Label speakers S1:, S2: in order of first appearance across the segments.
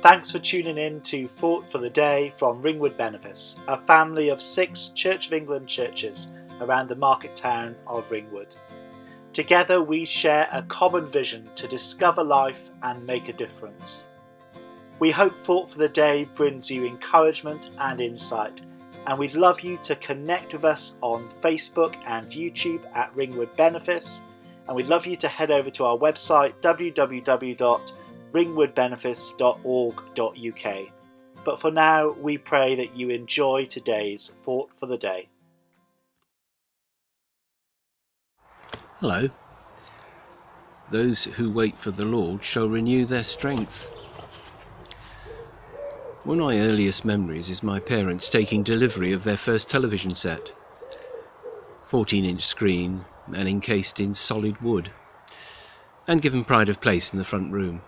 S1: Thanks for tuning in to Thought for the Day from Ringwood Benefice, a family of six Church of England churches around the market town of Ringwood. Together we share a common vision to discover life and make a difference. We hope Thought for the Day brings you encouragement and insight, and we'd love you to connect with us on Facebook and YouTube at Ringwood Benefice, and we'd love you to head over to our website www ringwoodbenefice.org.uk. But for now, we pray that you enjoy today's thought for the day.
S2: Hello. Those who wait for the Lord shall renew their strength. One of my earliest memories is my parents taking delivery of their first television set. 14 inch screen and encased in solid wood, and given pride of place in the front room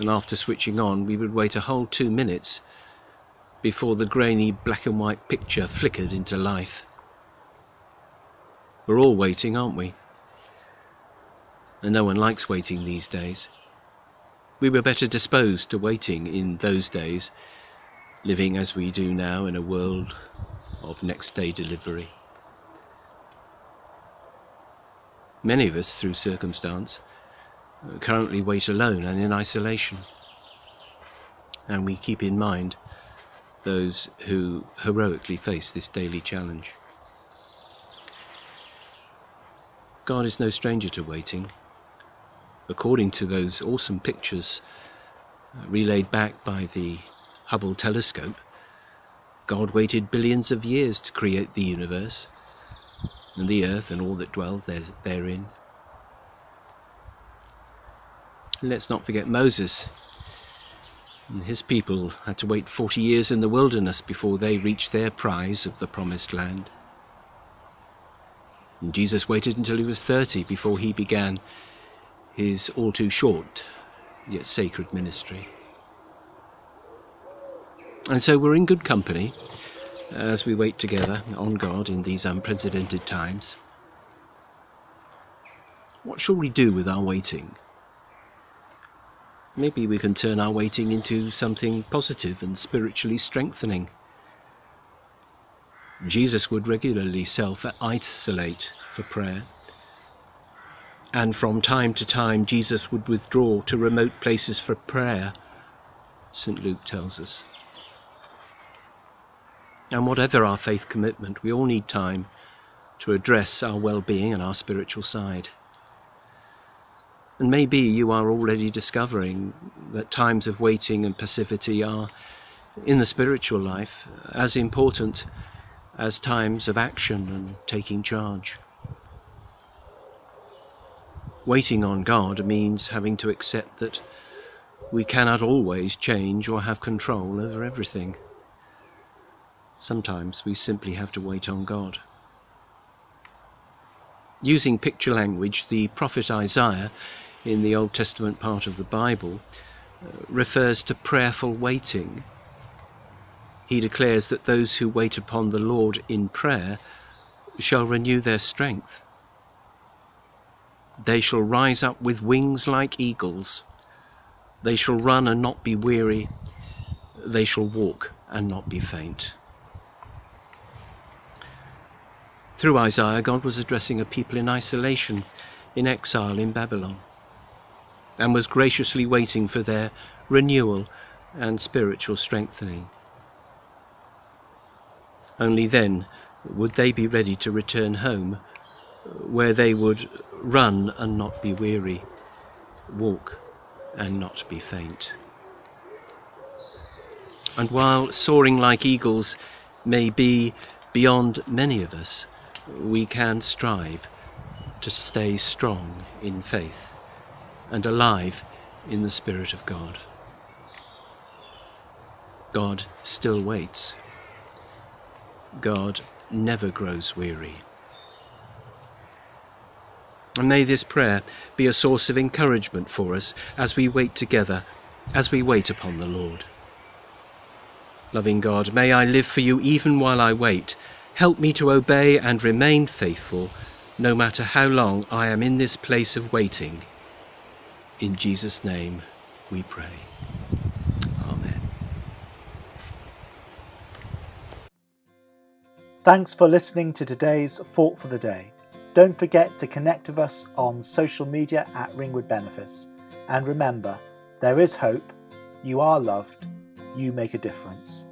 S2: and after switching on we would wait a whole two minutes before the grainy black and white picture flickered into life. We're all waiting, aren't we? And no one likes waiting these days. We were better disposed to waiting in those days, living as we do now in a world of next day delivery. Many of us, through circumstance, currently wait alone and in isolation. And we keep in mind those who heroically face this daily challenge. God is no stranger to waiting. According to those awesome pictures uh, relayed back by the Hubble telescope, God waited billions of years to create the universe and the earth and all that dwells therein. Let's not forget Moses. And his people had to wait 40 years in the wilderness before they reached their prize of the promised land. And Jesus waited until he was 30 before he began his all too short yet sacred ministry. And so we're in good company as we wait together on God in these unprecedented times. What shall we do with our waiting? Maybe we can turn our waiting into something positive and spiritually strengthening. Jesus would regularly self isolate for prayer. And from time to time, Jesus would withdraw to remote places for prayer, St. Luke tells us. And whatever our faith commitment, we all need time to address our well being and our spiritual side. And maybe you are already discovering that times of waiting and passivity are, in the spiritual life, as important as times of action and taking charge. Waiting on God means having to accept that we cannot always change or have control over everything. Sometimes we simply have to wait on God. Using picture language, the prophet Isaiah in the Old Testament part of the Bible uh, refers to prayerful waiting. He declares that those who wait upon the Lord in prayer shall renew their strength. They shall rise up with wings like eagles. They shall run and not be weary. They shall walk and not be faint. Through Isaiah, God was addressing a people in isolation, in exile in Babylon and was graciously waiting for their renewal and spiritual strengthening. Only then would they be ready to return home, where they would run and not be weary, walk and not be faint. And while soaring like eagles may be beyond many of us, we can strive to stay strong in faith and alive in the Spirit of God. God still waits. God never grows weary. And may this prayer be a source of encouragement for us as we wait together, as we wait upon the Lord. Loving God, may I live for you even while I wait. Help me to obey and remain faithful, no matter how long I am in this place of waiting. In Jesus' name we pray. Amen.
S1: Thanks for listening to today's Thought for the Day. Don't forget to connect with us on social media at Ringwood Benefice. And remember, there is hope, you are loved, you make a difference.